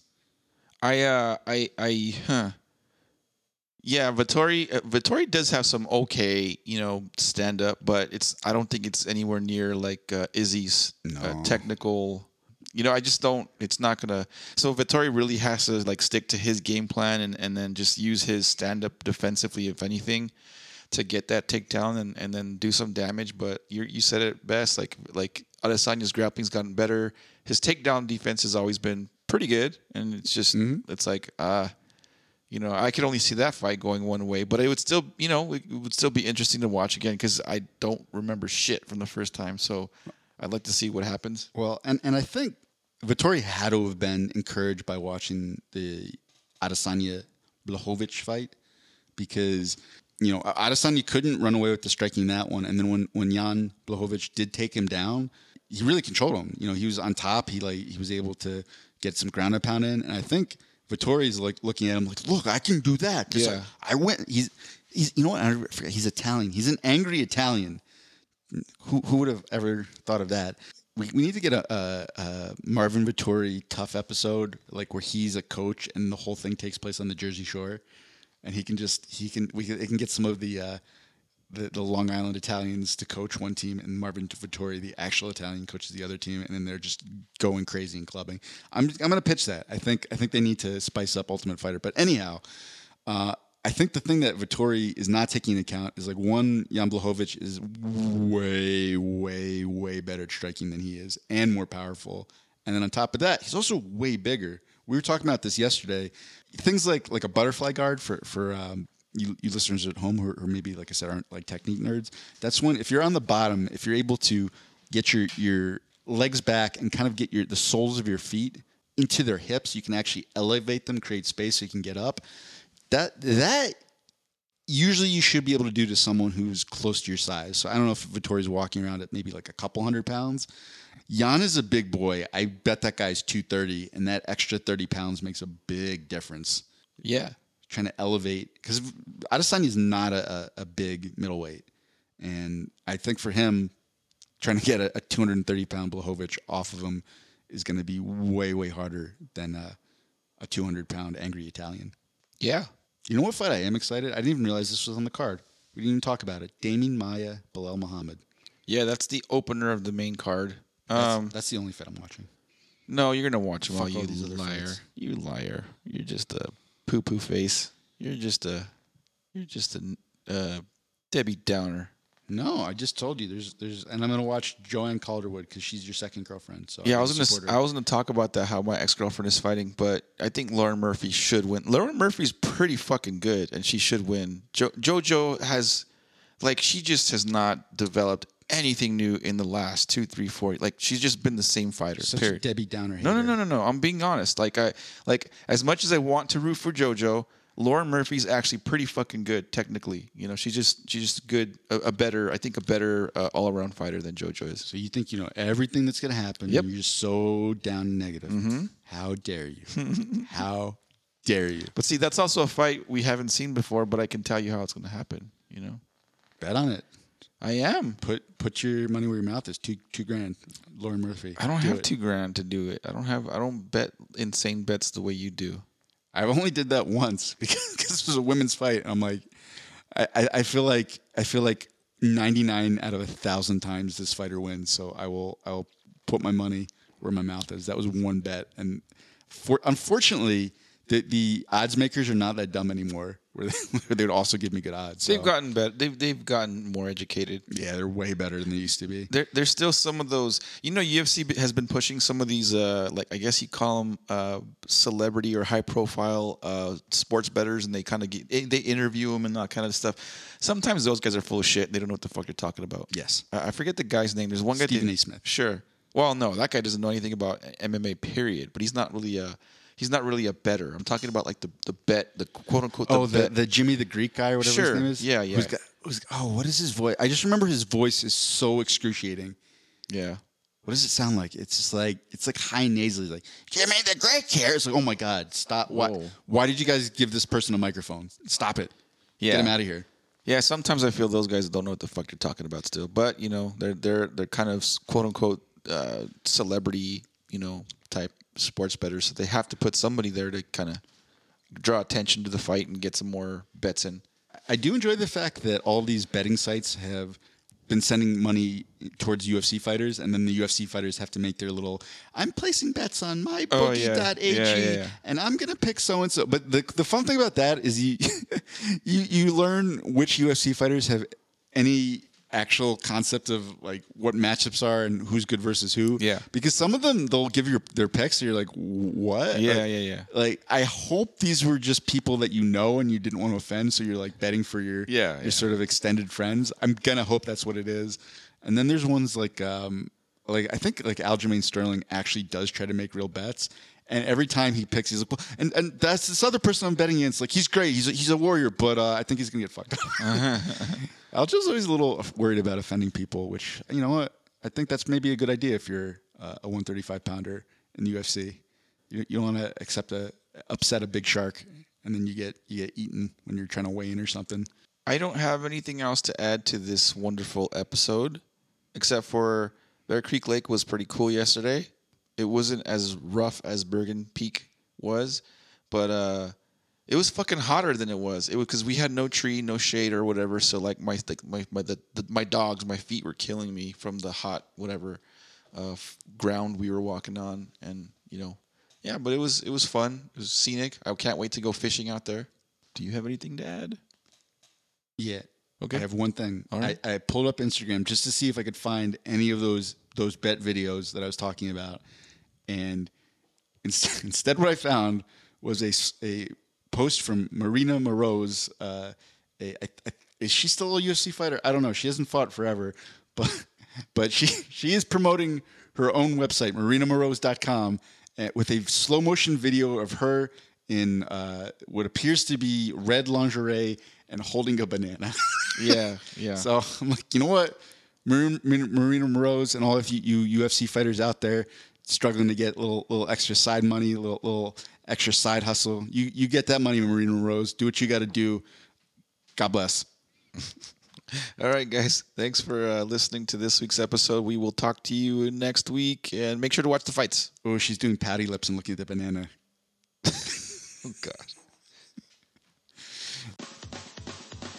I uh I I huh. Yeah, Vettori uh, Vettori does have some okay, you know, stand up, but it's I don't think it's anywhere near like uh, Izzy's uh, technical. You know, I just don't. It's not gonna. So Vettori really has to like stick to his game plan and and then just use his stand up defensively, if anything, to get that takedown and and then do some damage. But you you said it best. Like like Adesanya's grappling's gotten better. His takedown defense has always been pretty good, and it's just it's like uh you know, I could only see that fight going one way, but it would still, you know, it would still be interesting to watch again because I don't remember shit from the first time. So I'd like to see what happens. Well, and, and I think Vettori had to have been encouraged by watching the Adesanya Blachowicz fight because you know Adesanya couldn't run away with the striking that one, and then when when Jan Blachowicz did take him down, he really controlled him. You know, he was on top. He like he was able to get some ground and pound in, and I think Vettori's like looking at him like, look, I can do that. Yeah. I, I went. He's he's you know what? I forget. He's Italian. He's an angry Italian who, who would have ever thought of that? We, we need to get a, a, a Marvin Vettori tough episode, like where he's a coach and the whole thing takes place on the Jersey Shore, and he can just he can we can, it can get some of the, uh, the the Long Island Italians to coach one team, and Marvin Vettori, the actual Italian, coaches the other team, and then they're just going crazy and clubbing. I'm I'm gonna pitch that. I think I think they need to spice up Ultimate Fighter, but anyhow. Uh, I think the thing that Vettori is not taking into account is like one, Jan Blachowicz is way, way, way better at striking than he is and more powerful. And then on top of that, he's also way bigger. We were talking about this yesterday. Things like like a butterfly guard for for um, you, you listeners at home who are, maybe like I said aren't like technique nerds. That's when if you're on the bottom, if you're able to get your your legs back and kind of get your the soles of your feet into their hips, you can actually elevate them, create space so you can get up. That that usually you should be able to do to someone who's close to your size. So I don't know if Vettori's walking around at maybe like a couple hundred pounds. Jan is a big boy. I bet that guy's 230, and that extra 30 pounds makes a big difference. Yeah. Trying to elevate because Adesanya is not a, a, a big middleweight, and I think for him, trying to get a, a 230 pound Blachowicz off of him is going to be way way harder than uh, a 200 pound angry Italian. Yeah. You know what fight I am excited? I didn't even realize this was on the card. We didn't even talk about it. Demian Maia, Belal Muhammad. Yeah, that's the opener of the main card. That's, Um, that's the only fight I'm watching. no, you're gonna watch them all, you these other liar. You liar. You're just a poo poo face. You're just a you're just a uh, Debbie Downer. No, I just told you. There's, there's, and I'm gonna watch Joanne Calderwood because she's your second girlfriend. So Yeah, I was gonna her. I was gonna talk about that how my ex girlfriend is fighting, but I think Lauren Murphy should win. Lauren Murphy's pretty fucking good, and she should win. Jo- JoJo has, like, she just has not developed anything new in the last two, three, four. Like, she's just been the same fighter. Such period. Debbie Downer. No, no, no, no, no. I'm being honest. Like I like as much as I want to root for JoJo, Lauren Murphy's actually pretty fucking good technically. You know, she's just she's just good, a, a better, I think, a better uh, all around fighter than JoJo is. So you think you know everything that's gonna happen? Yep. You're just so down negative. How dare you? How dare you? But see, that's also a fight we haven't seen before. But I can tell you how it's going to happen. You know, Bet on it. I am. Put put your money where your mouth is. Two two grand. Lauren Murphy. I don't Do have it. two grand to do it. I don't have. I don't bet insane bets the way you do. I only did that once because, this was a women's fight. I'm like, I, I, I feel like I feel like 99 out of a thousand times this fighter wins. So I will I will put my money where my mouth is. That was one bet, and for unfortunately, the the odds makers are not that dumb anymore. Where they, they would also give me good odds. They've So, gotten better. They've they've gotten more educated. yeah, they're way better than they used to be. there, there's still some of those. You know, UFC has been pushing some of these, uh, like I guess you call them uh, celebrity or high profile uh, sports betters, and they kind of get they, interview them and that kind of stuff. Sometimes those guys are full of shit. They don't know what the fuck you're talking about. Yes. I I forget the guy's name. There's one guy. Stephen that- A. Smith. Sure. Well, no, that guy doesn't know anything about MMA. Period. But he's not really a. He's not really a better. I'm talking about like the, the bet, the quote unquote. The Oh, the, bet. the Jimmy the Greek guy or whatever Sure. his name is. Yeah, yeah. Who's got- who's- oh, what is his voice? I just remember his voice is so excruciating. yeah. What does it sound like? It's just like it's like high nasally, like Jimmy the Greek here. It's like, oh my god, stop! Why? Whoa. Why did you guys give this person a microphone? Stop it! Yeah. Get him out of here. Yeah, sometimes I feel those guys don't know what the fuck you're talking about still. But you know, they're they're they're kind of quote unquote uh, celebrity, you know, type sports bettors. So they have to put somebody there to kind of draw attention to the fight and get some more bets in. I do enjoy the fact that all these betting sites have been sending money towards UFC fighters, and then the UFC fighters have to make their little. I'm placing bets on my Oh, bookie.ag, yeah. Yeah, yeah, yeah. and I'm gonna pick so and so. But the the fun thing about that is you you you learn which UFC fighters have any actual concept of like what matchups are and who's good versus who. Yeah. Because some of them they'll give you their picks, and you're like, what? Yeah, Like- yeah, yeah. Like I hope these were just people that you know and you didn't want to offend, so you're like betting for your Yeah, your yeah. sort of extended friends. I'm gonna hope that's what it is. And then there's ones like um like I think like Aljamain Sterling actually does try to make real bets. And every time he picks, he's like, well, and, and that's this other person I'm betting against. Like, he's great. He's a, he's a warrior, but uh, I think he's going to get fucked up. Aljo's always a little worried about offending people, which, you know what? I think that's maybe a good idea if you're uh, a 135 pounder in the UFC. You, you don't want to accept a, upset a big shark, and then you get, you get eaten when you're trying to weigh in or something. I don't have anything else to add to this wonderful episode, except for Bear Creek Lake was pretty cool yesterday. It wasn't as rough as Bergen Peak was, but uh, it was fucking hotter than it was. It was because we had no tree, no shade or whatever. So like my like my my the, the, my dogs, my feet were killing me from the hot whatever uh, f- ground we were walking on, and you know, yeah. But it was it was fun. It was scenic. I can't wait to go fishing out there. Do you have anything to add? Yeah. Okay. I have one thing. All right. I, I pulled up Instagram just to see if I could find any of those those bet videos that I was talking about, and instead, instead what I found was a, a post from Marina Moroz. Uh, a, a, a, is she still a UFC fighter? I don't know. She hasn't fought forever, but but she she is promoting her own website, marinamoroz.com, uh, with a slow motion video of her in uh, what appears to be red lingerie and holding a banana. Yeah, yeah. So I'm like, you know what, Marina, Marina Moroz and all of you, you UFC fighters out there struggling to get a little little extra side money, a little little extra side hustle. You you get that money, Marina Moroz. Do what you got to do. God bless. All right, guys. Thanks for uh, listening to this week's episode. We will talk to you next week, and make sure to watch the fights. Oh, she's doing patty lips and looking at the banana. Oh God.